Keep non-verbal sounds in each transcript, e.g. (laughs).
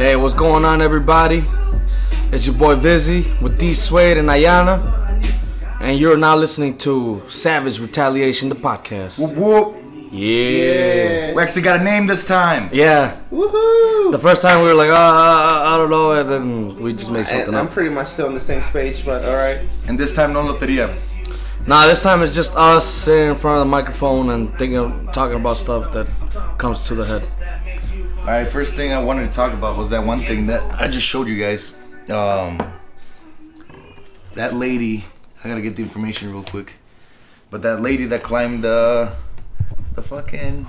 Hey, what's going on, everybody? It's your boy Vizzy with D Suede and Ayana, and you're now listening to Savage Retaliation, the podcast. Whoop whoop. Yeah. We actually got a name this time. Yeah. Woohoo! The first time we were like, uh, I don't know, and then we just made something up. I'm up. pretty much still on the same page, but all right. And this time no loteria. Nah, this time it's just us sitting in front of the microphone and thinking, talking about stuff that comes to the head. Alright, first thing I wanted to talk about was that one thing that I just showed you guys. Um that lady I gotta get the information real quick. But that lady that climbed uh the fucking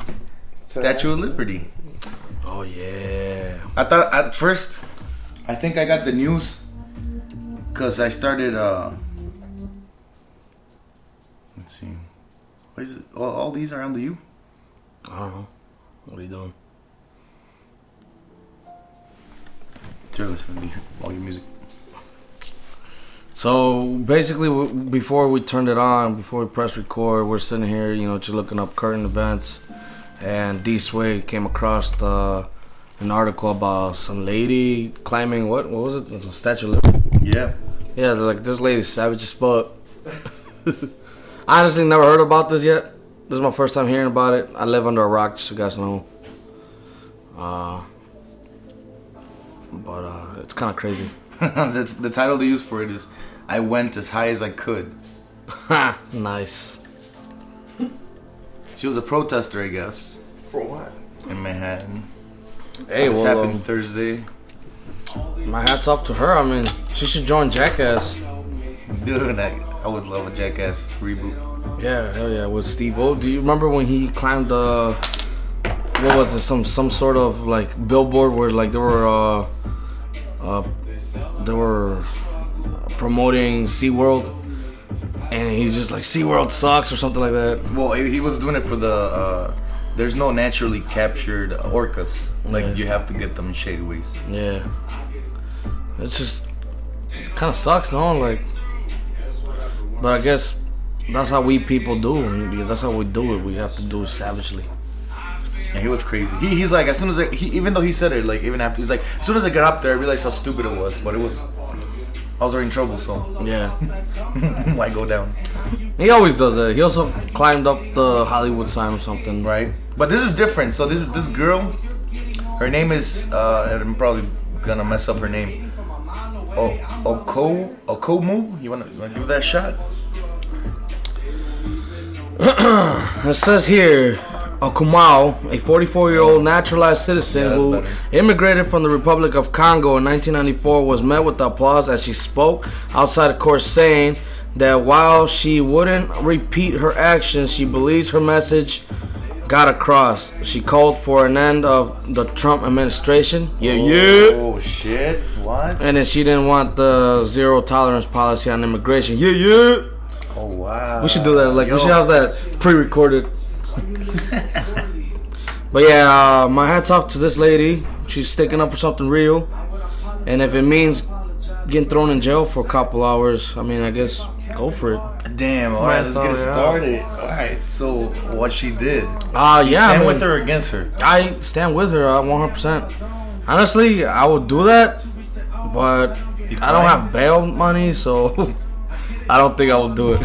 Statue of Liberty. Oh yeah. I thought at first, I think I got the news because I started. uh Let's see, what is it? All, all these are under you. I don't know. What are you doing? Sure, listen to all your music. So basically, before we turned it on, before we pressed record, we're sitting here, you know, just looking up current events, and D Sway came across the, an article about some lady climbing what? What was it? The Statue of Liberty. Yeah, Yeah, they're like this lady's savage as fuck. (laughs) I honestly never heard about this yet. This is my first time hearing about it. I live under a rock, just so you guys know. Uh, but uh, it's kind of crazy. (laughs) the, the title they use for it is "I went as high as I could." Ha! nice. She was a protester, I guess, For what? in Manhattan. Hey, this well, happened um, Thursday. my hats off to her. I mean, she should join Jackass. Dude, I, I would love a Jackass reboot. Yeah, hell yeah, with Steve O. Do you remember when he climbed the what was it? Some some sort of like billboard where like there were uh uh they were promoting SeaWorld and he's just like SeaWorld sucks or something like that. Well, he he was doing it for the. Uh, there's no naturally captured orcas. Like Yeah. you have to get them in shady ways. Yeah. It's just it kind of sucks, no? Like but I guess that's how we people do. That's how we do it. We have to do it savagely. And he was crazy. He, he's like, as soon as I, he, even though he said it, like even after, he's like, as soon as I got up there, I realized how stupid it was. But it was, I was already in trouble, so Yeah. (laughs) why go down, He always does that. He also climbed up the Hollywood sign or something. right? But this is different. So this is this girl. Her name is, uh, I'm probably gonna mess up her name. O Oko Okomu. You wanna, you wanna give that a shot? (coughs) It says here, Uh, Okoumou, a 44-year-old naturalized citizen Yeah, who better. immigrated from the Republic of Congo in 1994, was met with applause as she spoke outside of court, saying that while she wouldn't repeat her actions, she believes her message got across. She called for an end of the Trump administration. Yeah, yeah. Oh shit! What? And then she didn't want the zero tolerance policy on immigration. Yeah, yeah. oh wow. We should do that. Like Yo. we should have that pre-recorded. (laughs) but yeah, uh, my hats off to this lady. She's sticking up for something real, and if it means getting thrown in jail for a couple hours, I mean, I guess go for it. Damn. All right, let's get it started. All right. So what she did? Uh You yeah, I stand mean, with her or against her? I stand with her. uh, 100%. Honestly, I would do that, but I don't have bail money, so (laughs) I don't think I would do it.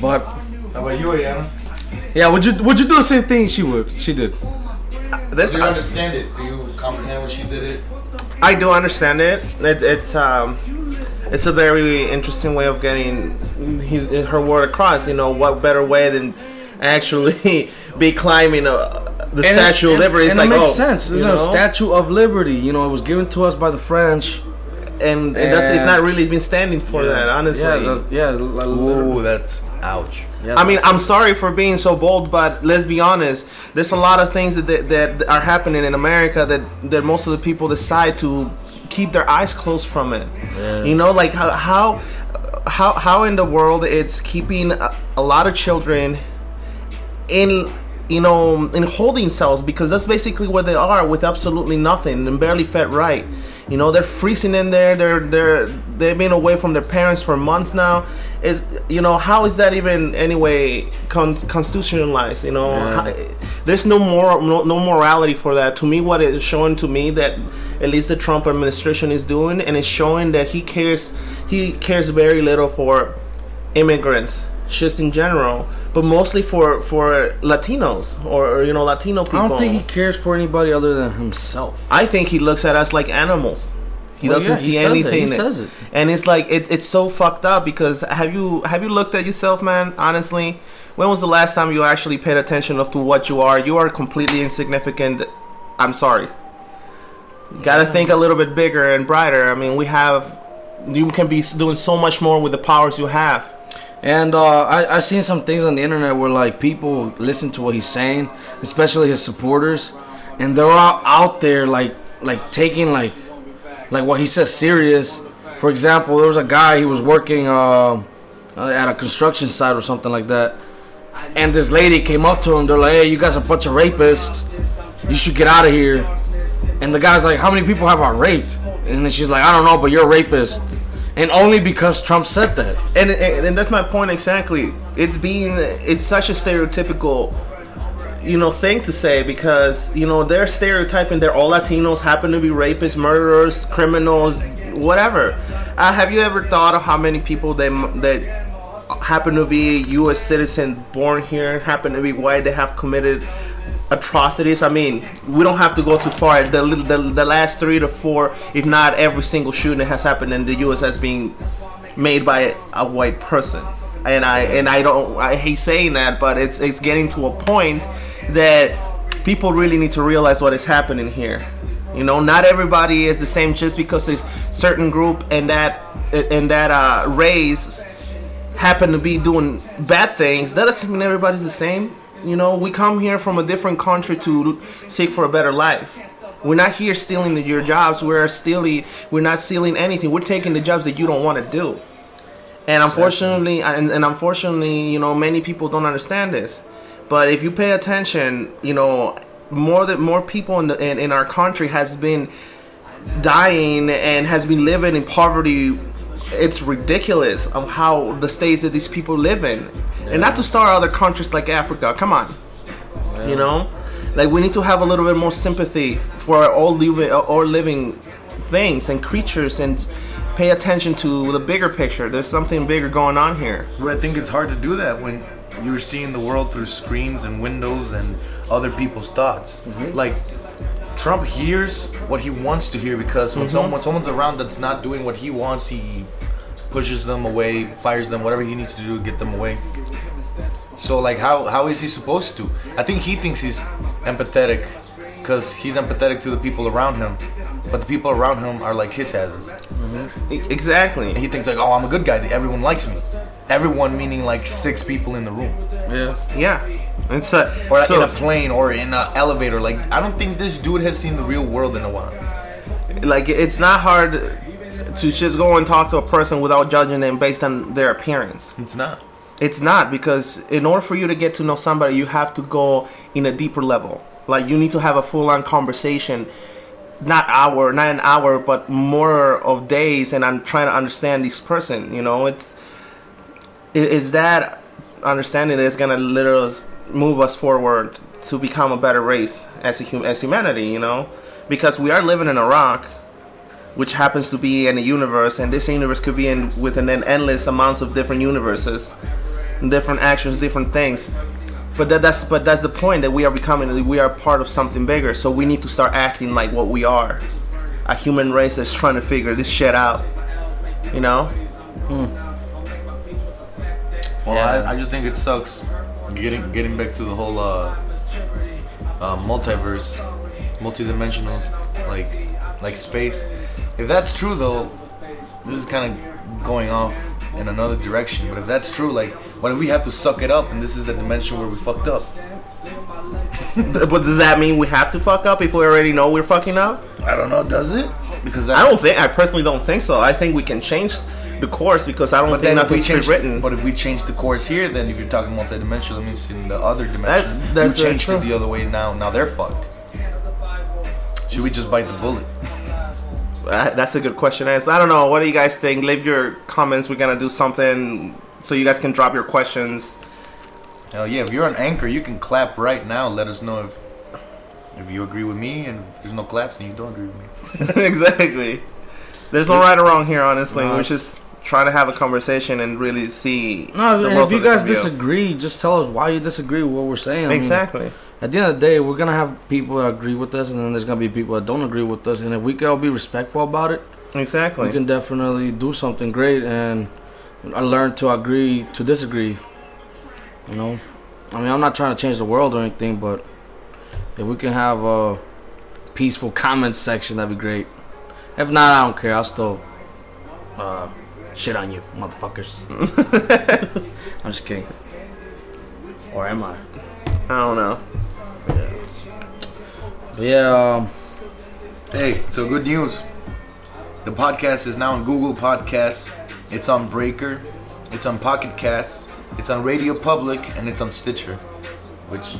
But How about you, Ayana? Yeah, would you would you do the same thing she would? She did. This Do you understand it? Do you comprehend what she did it? I do understand it. it it's um, it's a very interesting way of getting his, her word across. You know, what better way than actually (laughs) be climbing a, the And it- Statue of and- Liberty? It's and like it makes oh, sense. You, know, Statue of Liberty. You know, it was given to us by the French. And it does, it's not really been standing for that. Honestly, Yeah, that's, yeah. li- li- Ooh, that's ouch. yeah, I mean, I'm sorry for being so bold, but let's be honest. There's a lot of things that, that that are happening in America that that most of the people decide to keep their eyes closed from it. Yeah. You know, like how how how, how in the world it's keeping a, a lot of children in you know in holding cells because that's basically what they are with absolutely nothing and barely fed right You know, they're freezing in there. They're they're they've been away from their parents for months now. Is you know how is that even anyway con- constitutionalized? You know, Yeah. how- there's no more no, no morality for that. To me, what it's showing to me that at least the Trump administration is doing, and it's showing that he cares he cares very little for immigrants just in general but mostly for for latinos or you know latino people I don't think he cares for anybody other than himself. I think he looks at us like animals. He Well, doesn't yeah, he see it. anything. He says it. and it's like it, it's so fucked up because have you have you looked at yourself, man? Honestly, when was the last time you actually paid attention to what you are? You are completely insignificant. I'm sorry. Got to think a little bit bigger and brighter. I mean, we have. You can be doing so much more with the powers you have. And uh, I I seen some things on the internet where like people listen to what he's saying, especially his supporters, and they're all out there like like taking like like what he says serious. For example, there was a guy he was working uh, at a construction site or something like that, and this lady came up to him. They're like, "Hey, you guys are a bunch of rapists. You should get out of here." And the guy's like, "How many people have I raped?" And then she's like, "I don't know, but you're a rapist." And only because Trump said that. and, and and that's my point exactly. It's being it's such a stereotypical you know thing to say because you know they're stereotyping they're all Latinos happen to be rapists, murderers, criminals, whatever. Uh, have you ever thought of how many people they that happen to be U.S. citizen born here happen to be white they have committed atrocities. I mean, we don't have to go too far. The, the, the last three to four, if not every single shooting that has happened in the U.S. has been made by a white person. And I and I don't I hate saying that, but it's it's getting to a point that people really need to realize what is happening here. You know, not everybody is the same just because there's certain group and that and that uh, race happen to be doing bad things. That doesn't mean everybody's the same. You know, we come here from a different country to seek for a better life. We're not here stealing the- your jobs. We're stealing. We're not stealing anything. We're taking the jobs that you don't want to do. And unfortunately, and, and unfortunately, you know, many people don't understand this. But if you pay attention, you know, more that more people in, the, in in our country has been dying and has been living in poverty. It's ridiculous of how the states that these people live in, and not to start other countries like Africa. Come on, you know, like we need to have a little bit more sympathy for all living all living things and creatures and pay attention to the bigger picture. There's something bigger going on here. But I think it's hard to do that when you're seeing the world through screens and windows and other people's thoughts. Mm-hmm. Like Trump hears what he wants to hear because when mm-hmm. someone someone's around that's not doing what he wants, he pushes them away, fires them, whatever he needs to do to get them away. So like how how is he supposed to? I think he thinks he's empathetic because he's empathetic to the people around him, but the people around him are like his asses. Mm-hmm. E- Exactly. And he thinks like, oh, I'm a good guy. Everyone likes me. Everyone meaning like six people in the room, Yeah. Yeah. It's a, or so, in a plane, or in an elevator. Like, I don't think this dude has seen the real world in a while. like it's not hard to just go and talk to a person without judging them based on their appearance. It's not. It's not because in order for you to get to know somebody, you have to go in a deeper level. Like you need to have a full-on conversation, not hour, not an hour, but more of days, and I'm trying to understand this person. You know, it's is that understanding is gonna literally move us forward to become a better race as a hum- as humanity. You know, because we are living in a rock which happens to be in a universe, and this universe could be in within an endless amounts of different universes, different actions, different things. But that, that's but that's the point that we are becoming. We are part of something bigger, so we need to start acting like what we are, a human race that's trying to figure this shit out. You know? Hmm. Well, Yeah. I, I just think it sucks. Getting getting back to the whole uh, uh, multiverse, multidimensionals, like like space. If that's true, though, this is kind of going off in another direction. But if that's true, like, what if we have to suck it up, and this is the dimension where we fucked up? (laughs) But does that mean we have to fuck up if we already know we're fucking up? I don't know. Does it? Because I don't think. I personally don't think so. I think we can change the course because I don't But think then if we nothing's change, written. but if we change the course here, then if you're talking multidimensional, that means in the other dimension, that's you changed it the other way. Now, now they're fucked. Should we just bite the bullet? (laughs) uh, that's a good question. Is I don't know. What do you guys think? Leave your comments. We're gonna do something so you guys can drop your questions. Hell yeah! If you're on Anchor, you can clap right now. Let us know if if you agree with me, and there's no claps, then you don't agree with me. (laughs) exactly. There's no right or wrong here. Honestly, No, we're just trying to have a conversation and really see. No, the and world if you guys disagree, just tell us why you disagree with what we're saying. I mean, Exactly. at the end of the day, we're gonna have people that agree with us, and then there's gonna be people that don't agree with us. And if we can all be respectful about it, Exactly. we can definitely do something great. And I learned to agree to disagree. You know, I mean, I'm not trying to change the world or anything, but if we can have a peaceful comment section, that'd be great. If not, I don't care. I'll still uh, shit on you, motherfuckers. (laughs) I'm just kidding. Or am I? I don't know. But yeah, um, Hey, so good news. The podcast is now on Google Podcasts. It's on Breaker. It's on Pocket Casts. It's on Radio Public, and it's on Stitcher, which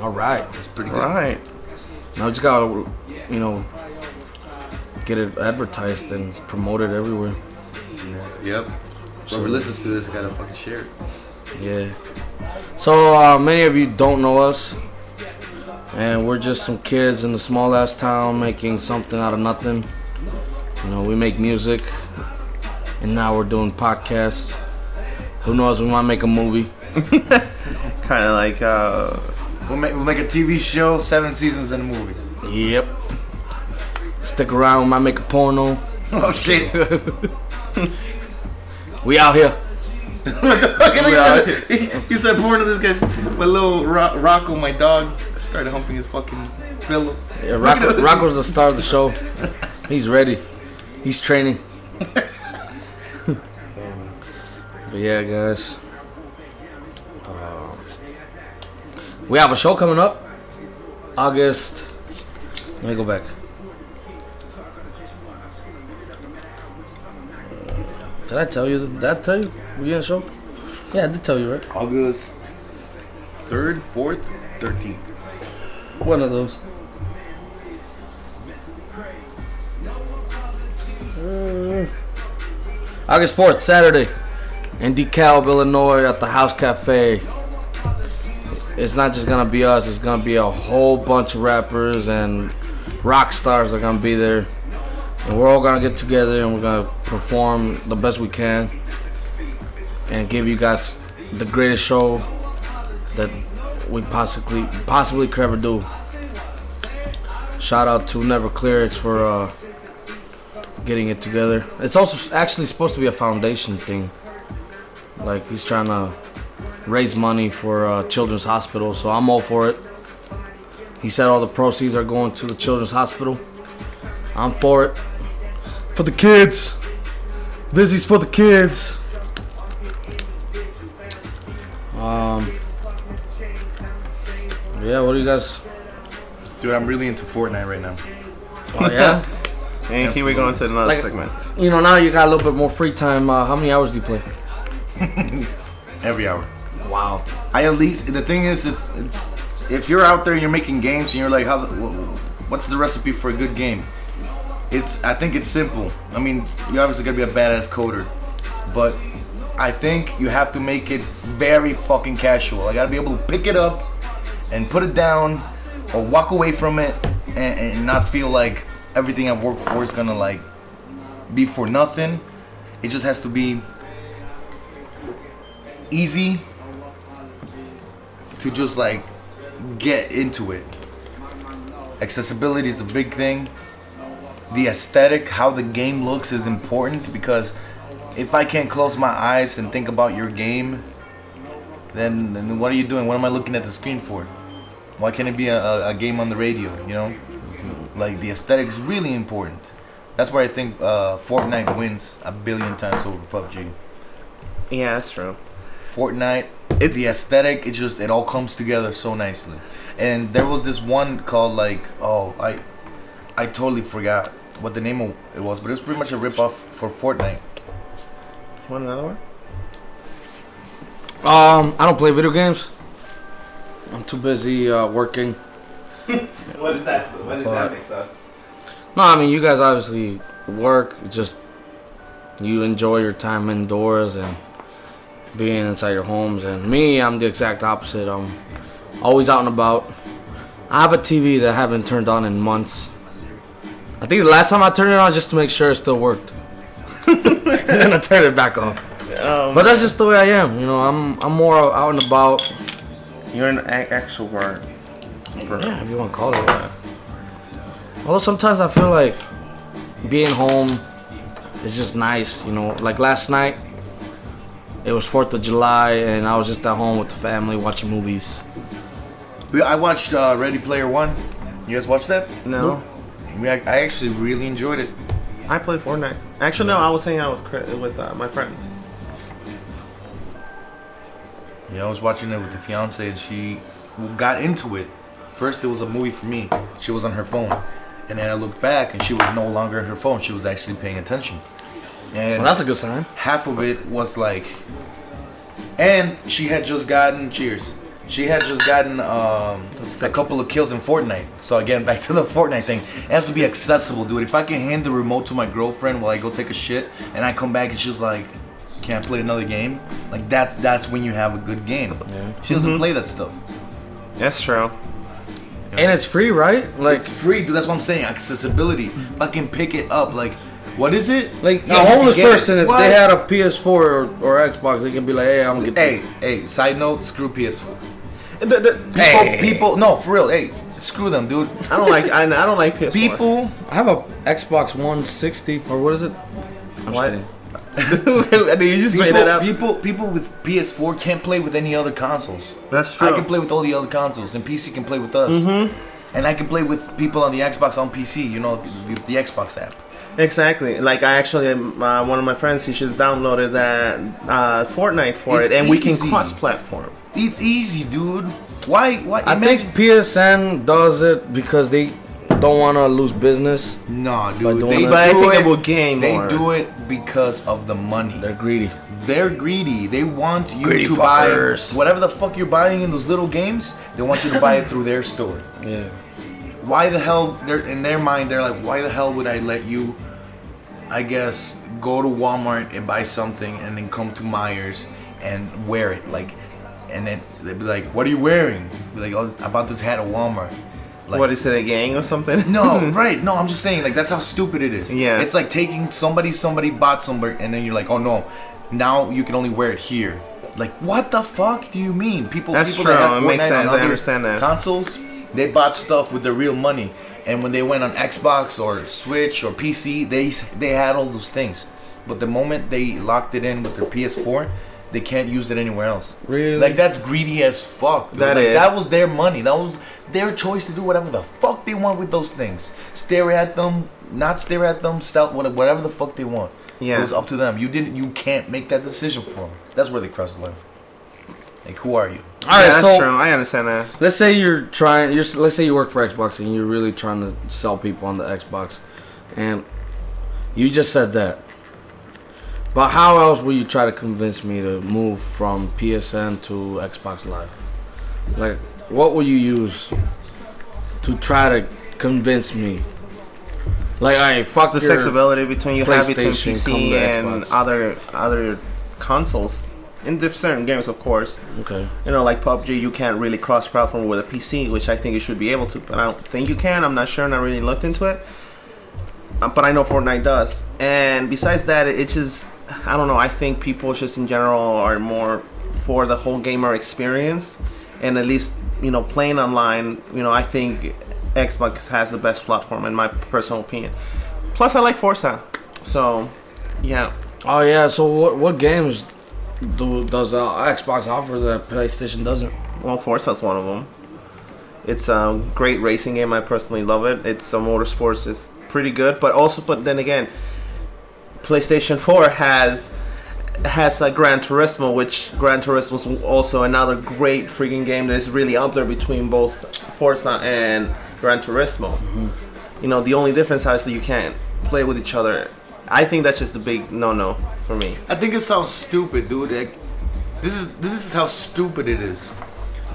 all right. is pretty good. Right. Now we just gotta, you know, get it advertised and promoted everywhere. Yep. Whoever listens to this gotta fucking share it. Yeah. So uh, many of you don't know us, and we're just some kids in the small ass town making something out of nothing. You know, we make music, and now we're doing podcasts. Who knows? We might make a movie. (laughs) Kind of like uh, We'll make, we'll make a TV show, seven seasons, and a movie. Yep. Stick around. We might make a porno. (laughs) Oh shit! (laughs) We out here. look, look, look that. He, he said porn to this guy's my little Ro- Rocco, my dog. Started humping his fucking pillow. Yeah, Rocco, Rocco's the star of the show. He's ready. He's training. (laughs) but yeah, guys. We have a show coming up. August. Let me go back. Did I tell you? Did I tell you we getting a show? Yeah, I did tell you, right? August third, fourth, thirteenth. One of those. Uh, August 4th, Saturday, in DeKalb, Illinois, at the House Cafe. It's not just gonna be us, it's gonna be a whole bunch of rappers and rock stars are gonna be there. And we're all gonna get together and we're gonna perform the best we can and give you guys the greatest show that we possibly possibly could ever do. Shout out to Never Clerics for uh, getting it together. It's also actually supposed to be a foundation thing. Like he's trying to raise money for uh, Children's Hospital, so I'm all for it. He said all the proceeds are going to the Children's Hospital. I'm for it. For the kids. This is for the kids. Um. Yeah, what do you guys? Dude, I'm really into Fortnite right now. Oh yeah. (laughs) and here we go into another Like- segment. you know, now you got a little bit more free time. Uh, how many hours do you play? (laughs) Every hour. Wow. I at least the thing is, it's it's if you're out there and you're making games and you're like, how what's the recipe for a good game? It's I think it's simple. I mean, you obviously gotta be a badass coder, but I think you have to make it very fucking casual. I gotta be able to pick it up and put it down or walk away from it and, and not feel like everything I've worked for is gonna like be for nothing. It just has to be easy to just like get into it. Accessibility is a big thing. The aesthetic, how the game looks, is important because if I can't close my eyes and think about your game, then, then what are you doing? What am I looking at the screen for? Why can't it be a, a, a game on the radio? You know, like the aesthetic is really important. That's where I think uh, Fortnite wins a billion times over PUBG. Yeah, that's true. Fortnite, It's- the aesthetic, it just it all comes together so nicely. And there was this one called like oh I I totally forgot what the name of it was, but it was pretty much a rip off for Fortnite. You want another one? Um, I don't play video games. I'm too busy uh, working. (laughs) What is that? What did But- make sense? No, I mean you guys obviously work. Just you enjoy your time indoors and being inside your homes. And me, I'm the exact opposite. I'm always out and about. I have a TV that I haven't turned on in months. I think the last time I turned it on just to make sure it still worked. (laughs) and then I turned it back off. Um, But that's just the way I am. You know, I'm I'm more out and about. you're an extrovert. Yeah, if you want to call it that. Although sometimes I feel like being home is just nice, you know. Like last night, it was Fourth of July, and I was just at home with the family watching movies. I watched uh, Ready Player One. You guys watched that? No, We, I, I actually really enjoyed it. I play Fortnite. Actually, no, I was hanging out with Chris, with uh, my friend. Yeah, I was watching it with the fiance, and she got into it. First, it was a movie for me. She was on her phone, and then I looked back, and she was no longer on her phone. She was actually paying attention. And Well, that's a good sign. half of it was like, and she had just gotten cheers. She had just gotten um, a couple of kills in Fortnite. So again, (laughs) back to the Fortnite thing. It has to be accessible, dude. If I can hand the remote to my girlfriend while I go take a shit, and I come back and she's like, "Can't play another game," like that's that's when you have a good game. Yeah. She doesn't play that stuff. That's true. And it's free, right? Like, It's free, dude. That's what I'm saying. Accessibility. Fucking pick it up. Like, what is it? like Yeah, a homeless get it. person, if What? they had a PS4 or, or Xbox, they can be like, "Hey, I'm gonna get Hey, this." hey. Side note: Screw PS4. The- the- People, Hey. people. No, for real. Hey, screw them, dude. I don't like I, I don't like PS4. People. I have a Xbox 160 or what is it? I'm What? (laughs) kidding. (laughs) Did you just made People, that up? people, people with PS4 can't play with any other consoles. That's true. I can play with all the other consoles, and PC can play with us. Mm-hmm. And I can play with people on the Xbox on PC. You know, the, the Xbox app. Exactly. Like I actually, uh, one of my friends, she just downloaded that uh, Fortnite for It's it, and we can cross-platform. It's easy, dude. Why? Why? I think PSN does it because they don't want to lose business. No, dude. doing They that. But I think it, it will gain They more. do it because of the money. They're greedy. They're greedy. They want you Greedy to fuckers. buy whatever the fuck you're buying in those little games. They want you to buy it through their store. Yeah. Why the hell? They're in their mind. They're like, why the hell would I let you? I guess go to Walmart and buy something and then come to Meijer and wear it like, and then they'd be like, what are you wearing? Like, oh, I bought this hat at Walmart. Like, what is it, a gang or something? no, (laughs) right? No, I'm just saying, like that's how stupid it is. Yeah. it's like taking somebody, somebody bought somewhere, and then you're like, oh no, now you can only wear it here. Like, what the fuck do you mean? People, That's people that true, have it makes Fortnite sense, I understand that. Consoles, they bought stuff with their real money, and when they went on Xbox or Switch or PC, they they had all those things. But the moment they locked it in with their PS4, they can't use it anywhere else. Really? Like that's greedy as fuck. Dude. That like, is. that was their money. That was their choice to do whatever the fuck they want with those things. Stare at them, not stare at them, sell whatever the fuck they want. Yeah. It was up to them. You didn't. You can't make that decision for them. That's where they cross the line. Like, who are you? All right, Yeah, that's so true. I understand that. let's say you're trying. You're let's say you work for Xbox and you're really trying to sell people on the Xbox, and you just said that. But how else will you try to convince me to move from PSN to Xbox Live? Like, what will you use to try to convince me? Like, all right, fuck The flexibility between you have between PC and Xbox. other other consoles. In certain games, of course, Okay. you know, like PUBG, you can't really cross-platform with a PC, which I think you should be able to. But I don't think you can. I'm not sure. and I really looked into it. Uh, But I know Fortnite does. And besides that, it, it just I don't know. I think people just in general are more for the whole gamer experience, and at least you know playing online. You know, I think Xbox has the best platform in my personal opinion. Plus, I like Forza, so yeah. Oh yeah. So what what games do does uh, Xbox offer that PlayStation doesn't? Well, Forza's one of them. It's a great racing game. I personally love it. It's a motorsports. It's pretty good, but also, but then again, PlayStation Four has has a Gran Turismo, which Gran Turismo is also another great freaking game that is really up there between both Forza and Gran Turismo. You know, the only difference is that you can't play with each other. I think that's just a big no-no for me. I think it sounds stupid, dude. Like, this is this is how stupid it is.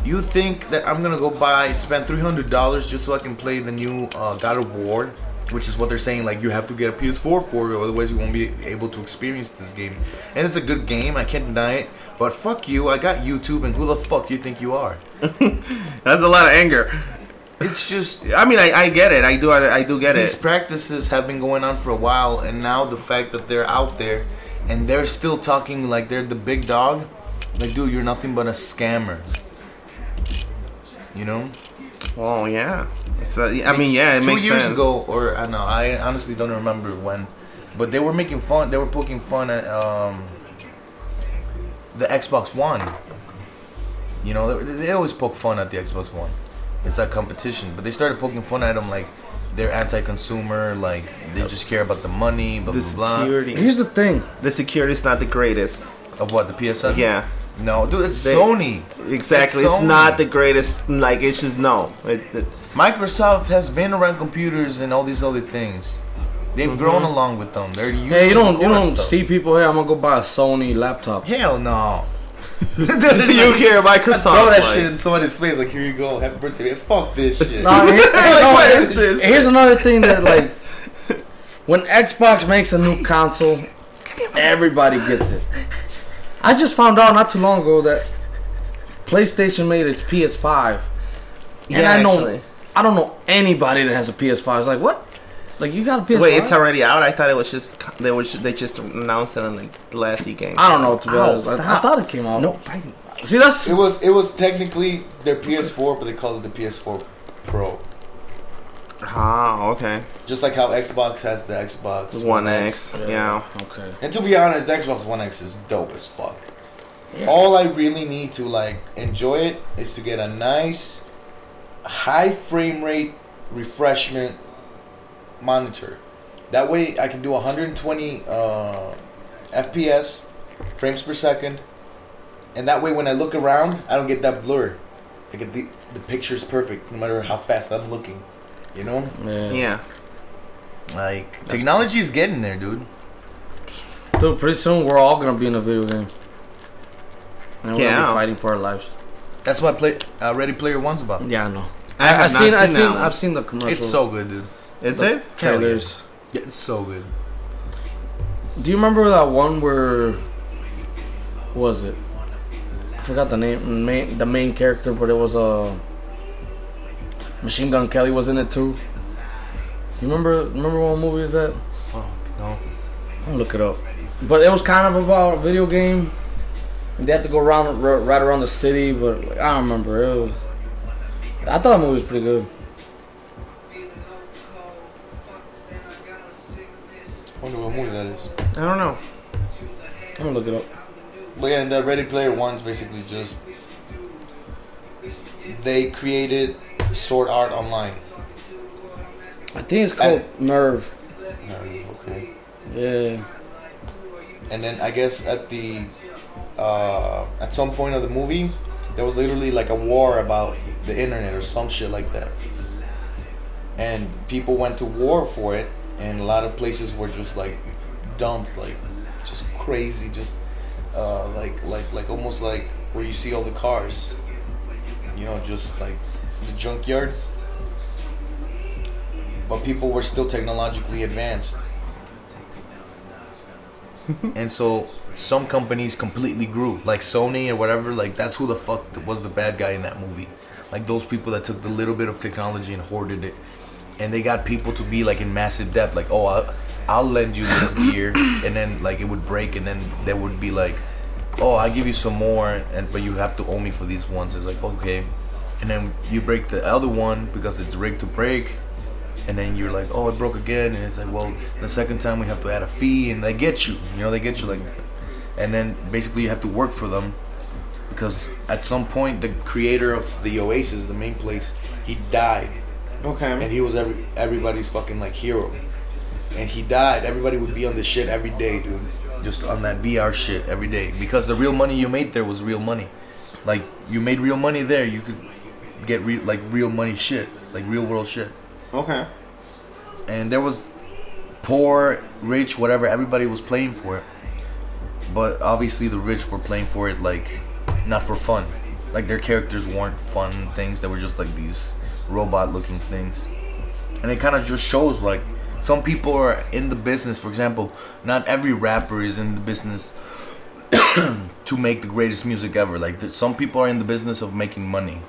You think that I'm gonna go buy spend three hundred dollars just so I can play the new uh, God of War which is what they're saying. Like you have to get a PS4 for it, otherwise you won't be able to experience this game. And it's a good game. I can't deny it. But fuck you. I got YouTube, and who the fuck you think you are? (laughs) That's a lot of anger. It's just I mean, I, I get it. I do. I, I do get these it. These practices have been going on for a while, and now the fact that they're out there and they're still talking like they're the big dog, like dude, you're nothing but a scammer. You know. Oh yeah. So I mean, yeah, it two makes years sense. ago, or I don't know, I honestly don't remember when, but they were making fun. They were poking fun at um, the Xbox One. You know, they, they always poke fun at the Xbox One. It's like competition, but they started poking fun at them like they're anti-consumer, like they just care about the money, blah The blah blah. Here's the thing. The security is not the greatest. Of what the PSN? Yeah. No, dude, it's They- Sony. Exactly. It's It's, not the greatest. Like it's just no. It, it, Microsoft has been around computers and all these other things. They've mm-hmm. grown along with them. They're using Hey, you don't you don't stuff. see people here. I'm gonna go buy a Sony laptop. Hell no. (laughs) you hear Microsoft? Throw that like- shit in somebody's face like, here you go, happy birthday. Fuck this shit. No, here- (laughs) no, what here's- this? Here's another thing that (laughs) like when Xbox makes a new console, everybody gets it. I just found out not too long ago that PlayStation made its PS5. Yeah, and I know actually. I don't know anybody that has a PS5. It's like what? Like you got a PS5? Wait, it's already out. I thought it was just they were they just announced it on like the last E game. I don't know to be Ow, honest. I, I thought it came out. No, fighting. See that's It was it was technically their PS4, but they called it the PS4 Pro. Ah, okay. Just like how Xbox has the Xbox One X. Yeah. okay. And to be honest, the Xbox One X is dope as fuck. All I really need to like enjoy it is to get a nice high frame rate refreshment monitor. That way I can do 120 uh, FPS frames per second. And that way when I look around, I don't get that blur. I get the the picture's perfect no matter how fast I'm looking. You know? Yeah. Yeah. Like technology is getting there, dude. Dude, pretty soon we're all gonna be in a video game. And we're gonna Yeah. be fighting for our lives. That's what play uh, Ready Player One's about. Yeah, I know. I I, have have not seen, I seen seen, one. I've seen the commercials. It's so good, dude. Is it? trailers. Yeah, it's so good. Do you remember that one where what was it? I forgot the name, main, the main character, but it was a uh, Machine Gun Kelly was in it too. Do you remember? Remember what movie is that? Fuck no. I'll look it up. But it was kind of about a video game. And they had to go around right around the city, but like, I don't remember. It was, I thought the movie was pretty good. Wonder what movie that is. I don't know. I'm gonna look it up. But yeah, and the Ready Player One's basically just they created Sword Art Online. I think it's called Nerve. Okay. Yeah. And then I guess at the uh, at some point of the movie, there was literally like a war about the internet or some shit like that. And people went to war for it, and a lot of places were just like dumped, like just crazy, just uh, like like like almost like where you see all the cars, you know, just like the junkyard. But people were still technologically advanced. (laughs) and so some companies completely grew like sony or whatever like that's who the fuck was the bad guy in that movie like those people that took the little bit of technology and hoarded it and they got people to be like in massive debt like oh i'll, I'll lend you this (coughs) gear and then like it would break and then they would be like oh i'll give you some more and but you have to owe me for these ones. It's like okay. And then you break the other one because it's rigged to break and then you're like, oh, it broke again, and it's like, well, the second time we have to add a fee, and they get you, you know, they get you like and then basically you have to work for them, because at some point the creator of the Oasis, the main place, he died, and he was every everybody's fucking like hero, and he died. Everybody would be on this shit every day, dude, just on that VR shit every day, because the real money you made there was real money, like you made real money there, you could get real like real money shit, like real world shit Okay. and there was poor, rich, whatever. Everybody was playing for it, but obviously the rich were playing for it like not for fun. Like their characters weren't fun things. They were just like these robot-looking things, and it kind of just shows like some people are in the business. For example, not every rapper is in the business (coughs) to make the greatest music ever. Like th- some people are in the business of making money.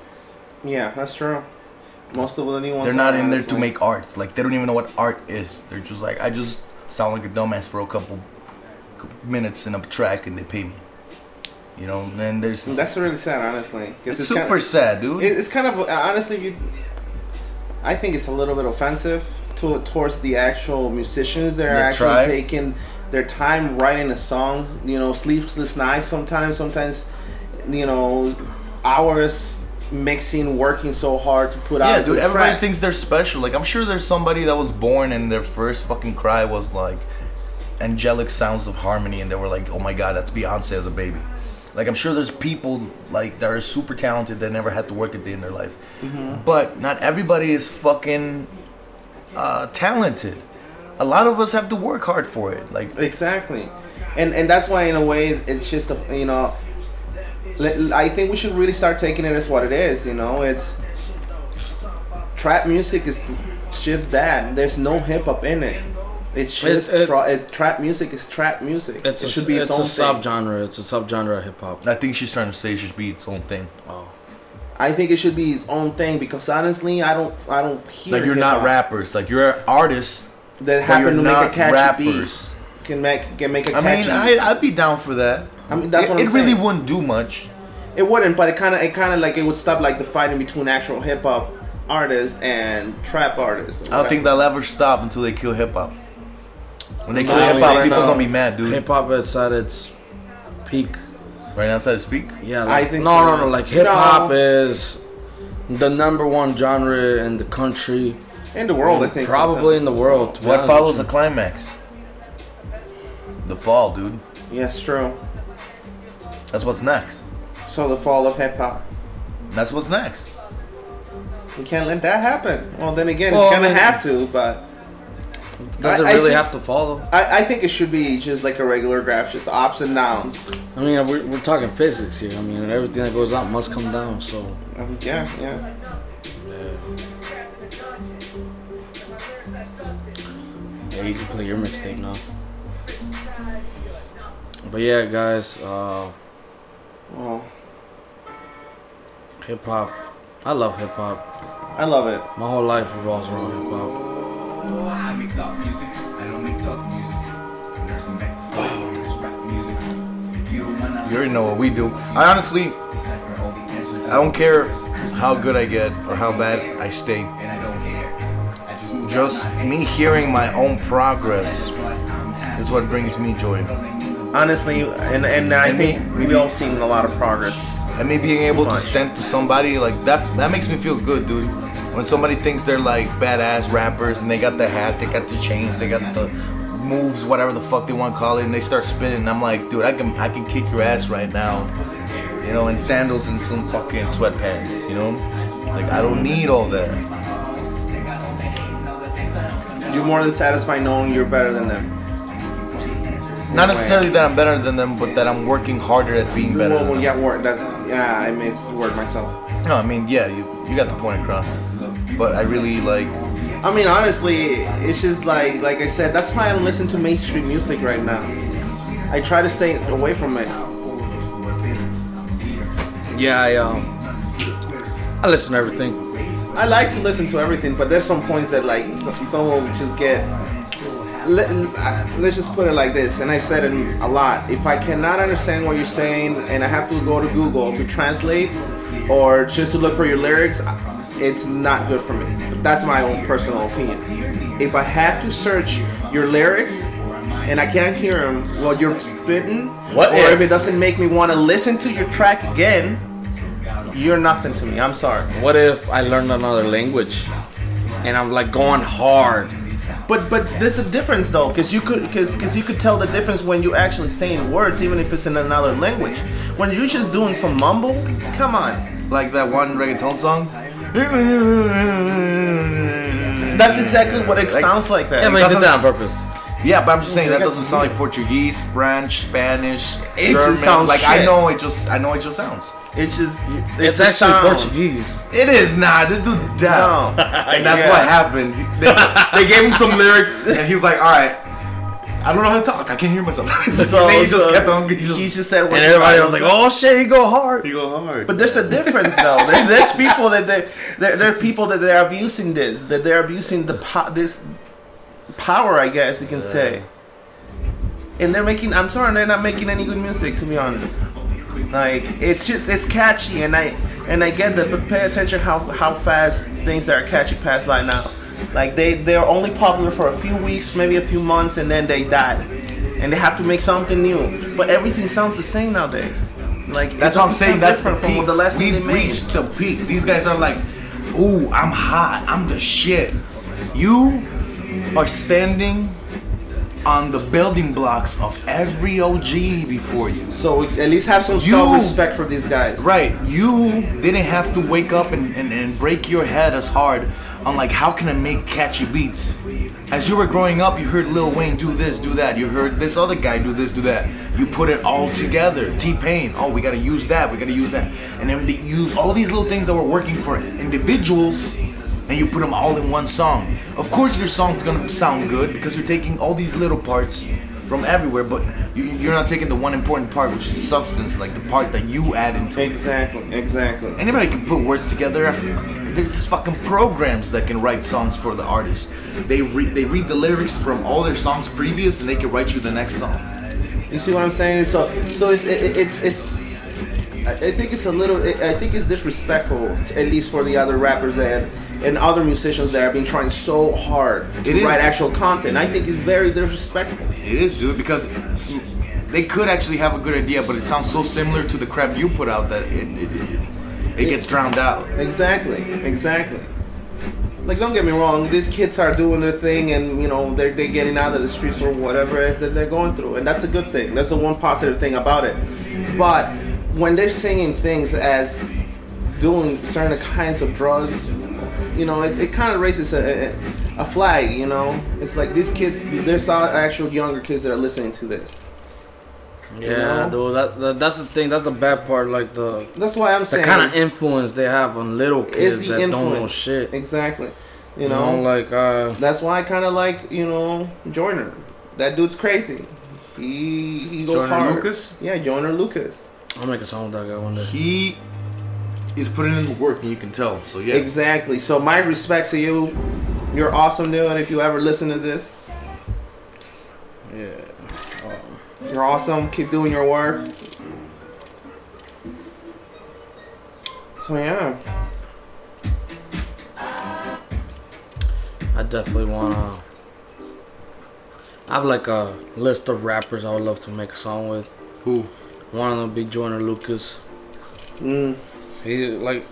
Yeah, that's true. Most of the new ones. They're not in there to honestly. make art. Like they don't even know what art is. They're just like I just sound like a dumbass for a couple, couple minutes in a track and they pay me. You know, and there's That's really sad, honestly. it's, kinda- super sad, dude. It- It's kind of uh, honestly, you. I think it's a little bit offensive to towards the actual musicians that are actually try. taking their time writing a song. You know, sleepless nights sometimes. Sometimes, you know, hours mixing, working so hard to put out. yeah, dude. Everybody track. thinks they're special. Like I'm sure there's somebody that was born and their first fucking cry was like angelic sounds of harmony, and they were like, "Oh my god, that's Beyonce as a baby." Like I'm sure there's people like that are super talented that never had to work a day in their life, Mm-hmm. but not everybody is fucking uh, talented. A lot of us have to work hard for it. Like Exactly, and and that's why in a way it's just a you know. I think we should really start taking it as what it is. You know, it's trap music is just that. There's no hip hop in it. It's just it- tra- it's trap music. It's trap music. It's it a, should be its, it's a own thing. subgenre. It's a subgenre of hip hop. I think she's trying to say it should be its own thing. Oh. I think it should be its own thing because honestly, I don't I don't hear Like you're not hip-hop rappers. Like you're artists. that happen to make a not catchy rappers. beat. Can make can make a I catchy. mean, I, I'd be down for that. I mean, that's it, what I'm it really saying. wouldn't do much. It wouldn't, but it kind of, it kind of like it would stop like the fighting between actual hip hop artists and trap artists. I don't think that'll ever stop until they kill hip hop. When they kill Nah, hip hop, people now, gonna be mad, dude. Hip hop is at its peak. Right now outside to speak. Yeah, I think no, so. no, no. Like hip hop No. is the number one genre in the country, in the world. I think probably in the world. What honest follows a with climax? The fall, dude. sometimes. Yes, true. That's what's next. So the fall of hip hop. That's what's next. We can't let that happen. Well, then again, Well, it's gonna mean- have to, but you. Does it I- I really think- have to follow? I, I think it should be just like a regular graph, just ups and downs. I mean, we're, we're talking physics here. I mean, everything that goes up must come down. So Um, yeah, yeah. yeah, you can play your mixtape now. But yeah, guys, uh, Well, hip hop. I love hip hop. I love it. My whole life revolves around hip hop. I make up music. I don't make up music. There's a mix. It's rap music. If you don't wanna You already know what we do. I honestly, decipher all the answers. I don't care how good I get or how bad I stay. And I don't care. Just move Just out my me hearing my own progress But I'm happy. is what brings me joy. Honestly, and and I And think me- we've all seen a lot of progress. And me being able to much. stand to somebody like that, that makes me feel good, dude. When somebody thinks they're like badass rappers and they got the hat, they got the chains, they got the moves, whatever the fuck they want to call it, and they start spinning. I'm like, dude, I can I can kick your ass right now, you know, in sandals and some fucking sweatpants, you know. Like I don't need all that. You're more than satisfied knowing you're better than them. Not necessarily that I'm better than them, but that I'm working harder at being better. Well, than well, them. yeah, word. That, yeah, I missed the work myself. No, I mean, yeah, you you got the point across. But I really like. I mean, honestly, it's just like, like I said, that's why I don't listen to mainstream music right now. I try to stay away from it. Yeah, I um, I listen to everything. I like to listen to everything, but there's some points that like so, someone just get. Let, let's just put it like this, and I've said it a lot. If I cannot understand what you're saying, and I have to go to Google to translate, or just to look for your lyrics, it's not good for me. That's my own personal opinion. If I have to search your lyrics and I can't hear them while you're spitting, What or if- if it doesn't make me want to listen to your track again, you're nothing to me. I'm sorry. What if I learned another language and I'm like going hard? But but there's a difference though, because you could because because you could tell the difference when you're actually saying words, even if it's in another language. When you're just doing some mumble, come on. Like that one reggaeton song? That's exactly what it Like- sounds like that. Yeah, but he did doesn't- that on purpose. Yeah, but I'm just saying that doesn't sound like Portuguese, French, Spanish, It just German. sounds like I know it just I know it just sounds. It's just it's, It's the actually sound. Portuguese. It is not. This dude's deaf. No. And that's (laughs) Yeah. what happened. They, they gave him some lyrics, and he was like, "All right, I don't know how to talk. I can't hear myself." (laughs) (laughs) So, And he just so kept on. He just, he just said, And everybody was like, "Oh shit, he go hard." he go hard. But there's a difference though. There's, (laughs) there's people that they there, there are people that they're abusing this, that they're abusing the po- this power, I guess you can say. And they're making. I'm sorry, they're not making any good music to be honest. Like it's just it's catchy, and I and I get that, but pay attention how how fast things that are catchy pass by now. Like they they're only popular for a few weeks, maybe a few months, and then they die, and they have to make something new. But everything sounds the same nowadays. Like That's what I'm saying. That's the peak. from the last We've reached the peak. These guys are like, "Ooh, I'm hot. I'm the shit." You are standing on the building blocks of every OG before you. So at least have some You- self-respect for these guys. Right. You didn't have to wake up and, and, and break your head as hard on like how can I make catchy beats. As you were growing up, you heard Lil Wayne do this, do that. You heard this other guy do this, do that. You put it all together. T Pain, oh, we gotta use that, we gotta use that. And then they use all these little things that were working for individuals and you put them all in one song. Of course, your song's gonna sound good because you're taking all these little parts from everywhere, but you, you're not taking the one important part, which is substance, like the part that you add into it. Exactly. Exactly. Anybody can put words together. There's fucking programs that can write songs for the artist. They read they read the lyrics from all their songs previous, and they can write you the next song. You see what I'm saying? So, so it's it, it's it's. I I think it's a little. I think it's disrespectful, at least for the other rappers and and other musicians that have been trying so hard to It is. write actual content. I think it's very disrespectful. It is, dude, because they could actually have a good idea, but it sounds so similar to the crap you put out that it it, it, it gets drowned out. Exactly. Exactly. Like, don't get me wrong. These kids are doing their thing, and you know they're they're getting out of the streets or whatever it is that they're going through, and that's a good thing. That's the one positive thing about it. But when they're saying things as doing certain kinds of drugs, you know, it, it kind of raises a, a, a flag. You know, it's like these kids. There's all actual younger kids that are listening to this. Yeah, know? dude. That, that that's the thing. That's the bad part. Like the That's why I'm the saying kind of influence they have on little is kids the that influence. don't know shit. Exactly. You You know, know, like uh, That's why I kind of like you know Joyner. That dude's crazy. He he goes Joyner hard. Lucas? Yeah, Joyner Lucas. I'll make a song with that guy one day. He is putting in the work, and you can tell. So yeah, Exactly. So my respects to you. You're awesome, dude. If you ever listen to this, Yeah. you're awesome. Keep doing your work. So yeah, I definitely wanna. I have like a list of rappers I would love to make a song with. who? One of them be Joyner Lucas. mm, He like,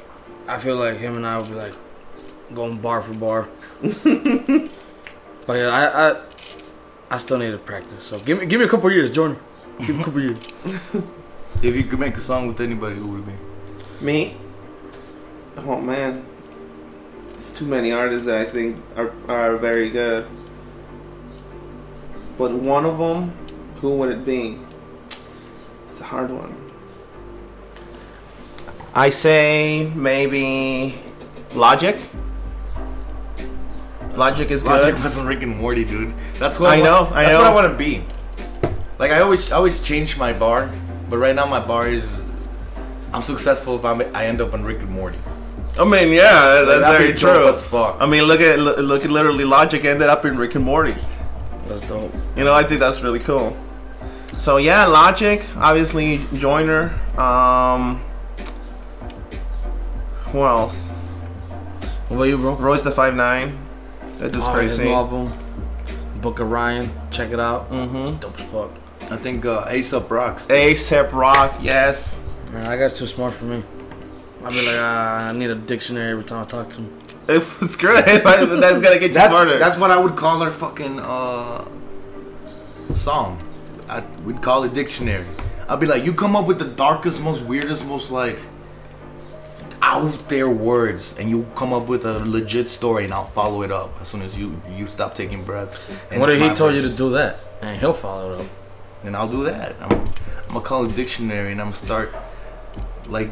I feel like him and I would be like going bar for bar. (laughs) but yeah, I, I I still need to practice. So give me give me a couple years, Jordan. Give me a couple years. (laughs) If you could make a song with anybody, who would it be? me. Oh man, it's too many artists that I think are are very good. But one of them, who would it be? It's a hard one. I say maybe Logic. Logic is Logic good. Logic wasn't Rick and Morty, dude. That's what I I, know, Want. I That's know. what I want to be. Like I always, I always change my bar, but right now my bar is, I'm successful if I'm, I end up on Rick and Morty. I mean, yeah, that's That'd very true. as fuck. I mean, look at look look at literally Logic ended up in Rick and Morty. That's dope. You know, I think that's really cool. So yeah, Logic, obviously Joyner. Um, who else? What about you, bro? Royce the Five Nine. That dude's Oh, his crazy. new album, Book of Ryan. Check it out. Mm-hmm. It's dope as fuck. I think uh, Aesop Rocks. Aesop Rock, yes. Man, that guy's too smart for me. I'd be like, ah, I need a dictionary every time I talk to him. (laughs) It was great. (laughs) that's gonna get you That's smarter. that's what I would call our fucking uh song. I, we'd call it dictionary. I'd be like, you come up with the darkest, most weirdest, most like out there words, and you come up with a legit story, and I'll follow it up as soon as you you stop taking breaths. and what if he told you to do that? And he'll follow it up. Then I'll do that. I'm, I'm gonna call it dictionary, and I'm gonna start like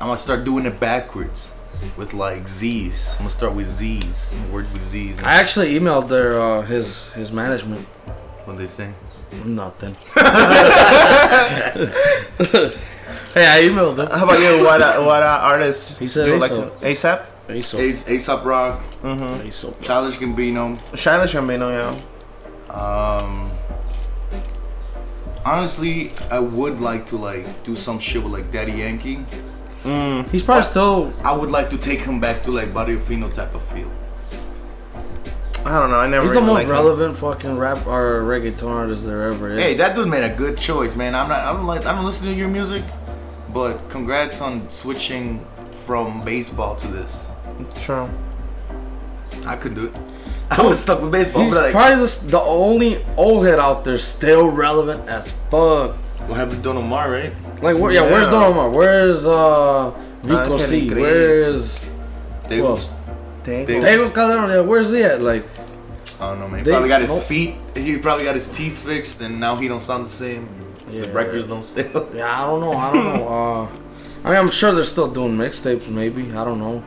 I'm gonna start doing it backwards with like Z's. I'm gonna start with Z's, words with Z's. I actually emailed their uh, his his management. What they say? Nothing. (laughs) (laughs) hey, I emailed them. How about you? What uh, what uh, artists? He said you would like ASAP. to ASAP. He's so, Ace, Aesop Rock, he's so Childish Gambino. Childish Gambino, yeah. Um, honestly, I would like to like do some shit with like Daddy Yankee. He's probably still. I would like to take him back to like Barrio Fino type of feel. I don't know. I never. He's the really most liked him. relevant fucking rap or reggaeton artist there ever is. Hey, that dude made a good choice, man. I'm not. I don't like. I don't listen to your music, but congrats on switching from baseball to this. True. I could do it. (laughs) I was stuck with baseball. He's but like, probably the, the only old head out there still relevant as fuck. what happened to Don Omar, right? Like, where, yeah, where's Don Omar? Where's uh, Rico Angel C? Where's They, who else? Dang. They- Tego Calderon. Yeah, where's he at? Like, I don't know, man. He They- probably got his feet. He probably got his teeth fixed, and now he don't sound the same. His Yeah. records don't sell. (laughs) yeah, I don't know. I don't know. Uh, I mean, I'm sure they're still doing mixtapes. Maybe I don't know.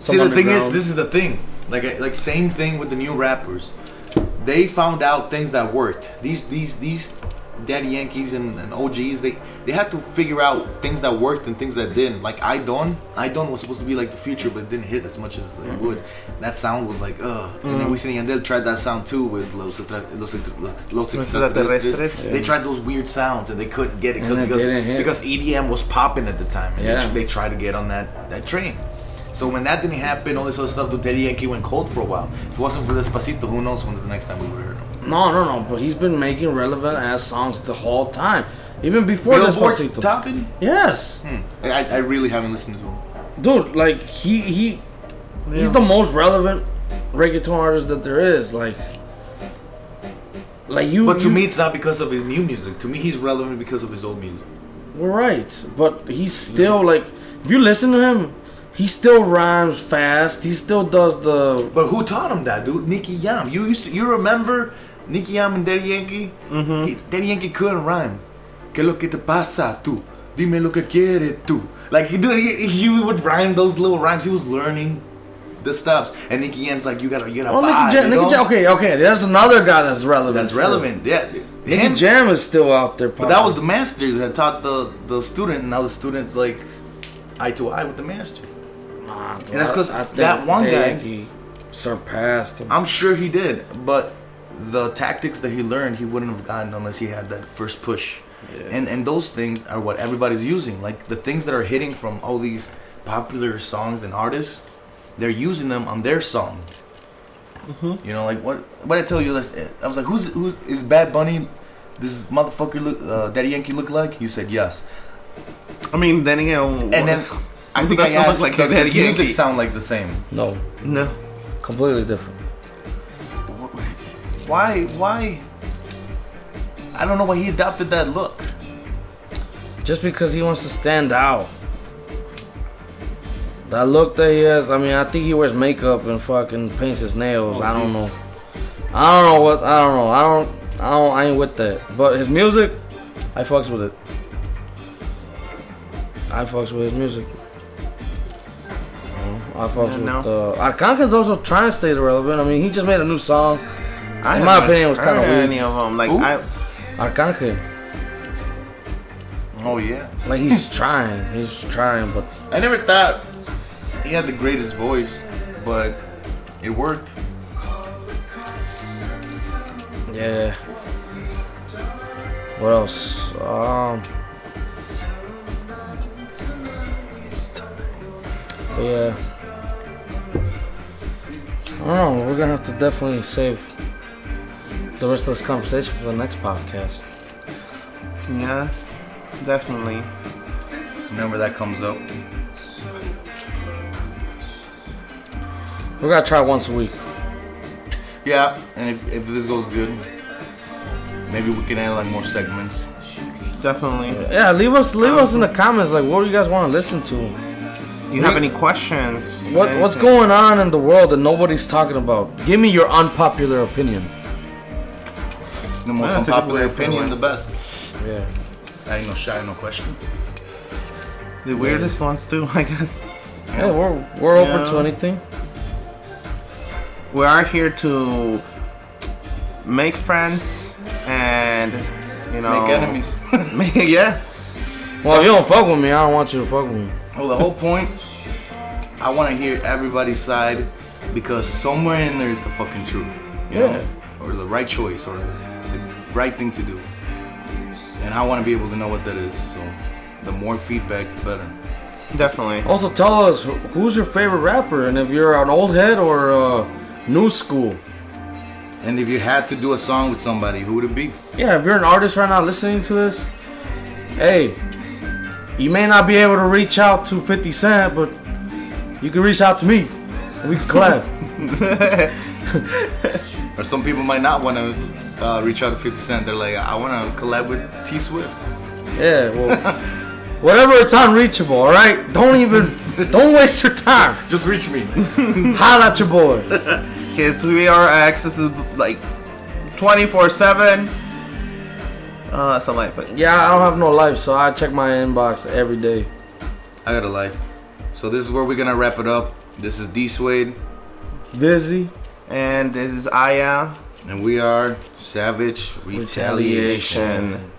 See, the thing is, this is the thing. Like, like same thing with the new rappers. They found out things that worked. These, these, these Daddy Yankees and, and OGs, they they had to figure out things that worked and things that didn't. Like iDon, I Don was supposed to be like the future, but it didn't hit as much as it mm-hmm. would. That sound was like, ugh. And then mm-hmm. Wisin and Yandel tried that sound too with Los Los, Los, Los Extraterrestres. Extraterrestres. They tried those weird sounds and they couldn't get it because, because EDM was popping at the time. And Yeah. they, they tried to get on that that train. So when that didn't happen, all this other stuff, the Daddy Yankee went cold for a while. If it wasn't for Despacito, who knows when's the next time we would have heard him. No, no, no. But he's been making relevant ass songs the whole time, even before Billboard Despacito. topping? Yes, Hmm. I, I really haven't listened to him. dude. Like he he, he's the most relevant reggaeton artist that there is. Like, like you. But to you- me, it's not because of his new music. To me, he's relevant because of his old music. We're right, but he's still like, if you listen to him, he still rhymes fast. He still does the. But who taught him that, dude? Nicky Yam. You used to, you remember Nicky Yam and Daddy Yankee? Mm-hmm. Daddy Yankee couldn't rhyme. ¿Qué lo que te pasa tú? Dime lo que quieres tú. Like, dude, he, he would rhyme those little rhymes. He was learning the stops. And Nicky Yam's like, you gotta, you gotta Oh, vibe, Nicky Jam. you Nicky? Jam. Okay, okay. There's another guy that's relevant. That's still. relevant. Yeah. Nicky Him- Jam is still out there. But that was the master that taught the, the student, and now the student's like eye to eye with the master. Nah, dude, And that's 'cause I- I that one guy- Yankee surpassed him. I'm sure he did, but the tactics that he learned, he wouldn't have gotten unless he had that first push. And and those things are what everybody's using. Like the things that are hitting from all these popular songs and artists, they're using them on their song. You know, like what? What I tell you? This, I was like, who's who's is Bad Bunny? This motherfucker look, uh, Daddy Yankee look like? You said yes. I mean, then again, And then I Who (laughs) think I doesn't asked like like does his music Yankee? sound like the same? no, no. completely different. Why? Why? I don't know why he adopted that look. Just because he wants to stand out. That look that he has, I mean, I think he wears makeup and fucking paints his nails. I don't know. I don't know what. I don't know. I don't. I don't. I ain't with that. But his music, I fucks with it. I fucks with his music. I fucks Yeah, with. no. Uh, Arcángel's also trying to stay relevant. I mean, he just made a new song. I In my opinion, it was kinda weird. Any of them? Like? I, Arcángel, Oh yeah. like he's (laughs) trying. He's trying, but I never thought he had the greatest voice, but it worked. Yeah. What else? Um. Yeah. I don't know. We're gonna have to definitely save the rest of this conversation for the next podcast. yes, definitely. Whenever that comes up, We gotta try once a week. yeah. And if, if this goes good, maybe we can add like more segments. Definitely. Yeah, leave us leave us in the comments like what do you guys want to listen to? You have any questions? What what's going on in the world that nobody's talking about? Give me your unpopular opinion. The most That's a good unpopular way of putting opinion, the best. Yeah. I ain't no shy, no question. The weirdest ones too, (laughs) I guess. Yeah, we're we're open Yeah. to anything. We are here to make friends and you know Make enemies. (laughs) Make, yeah. Well, if you don't fuck with me, I don't want you to fuck with me. well, the whole point, I want to hear everybody's side because somewhere in there is the fucking truth. You Yeah. know? Or the right choice or the right thing to do. And I want to be able to know what that is. So the more feedback, the better. Definitely. Also, tell us who's your favorite rapper, and if you're an old head or uh, new school. And if you had to do a song with somebody, who would it be? Yeah, if you're an artist right now listening to this, hey, you may not be able to reach out to 50 Cent, but you can reach out to me. and We can collab. (laughs) Or some people might not want to uh, reach out to 50 Cent. They're like, I want to collab with T Swift. yeah, (laughs) well, whatever it's unreachable, all right? Don't even, (laughs) don't waste your time. Just reach me. (laughs) Holla at your boy. Kids, we are accessible like 24 7. Uh, something like that. Yeah, I don't have no life, so I check my inbox every day. I got a life. So this is where we're going to wrap it up. This is D Suede. Busy. And this is Aya And we are Savage Retaliation. Retaliation.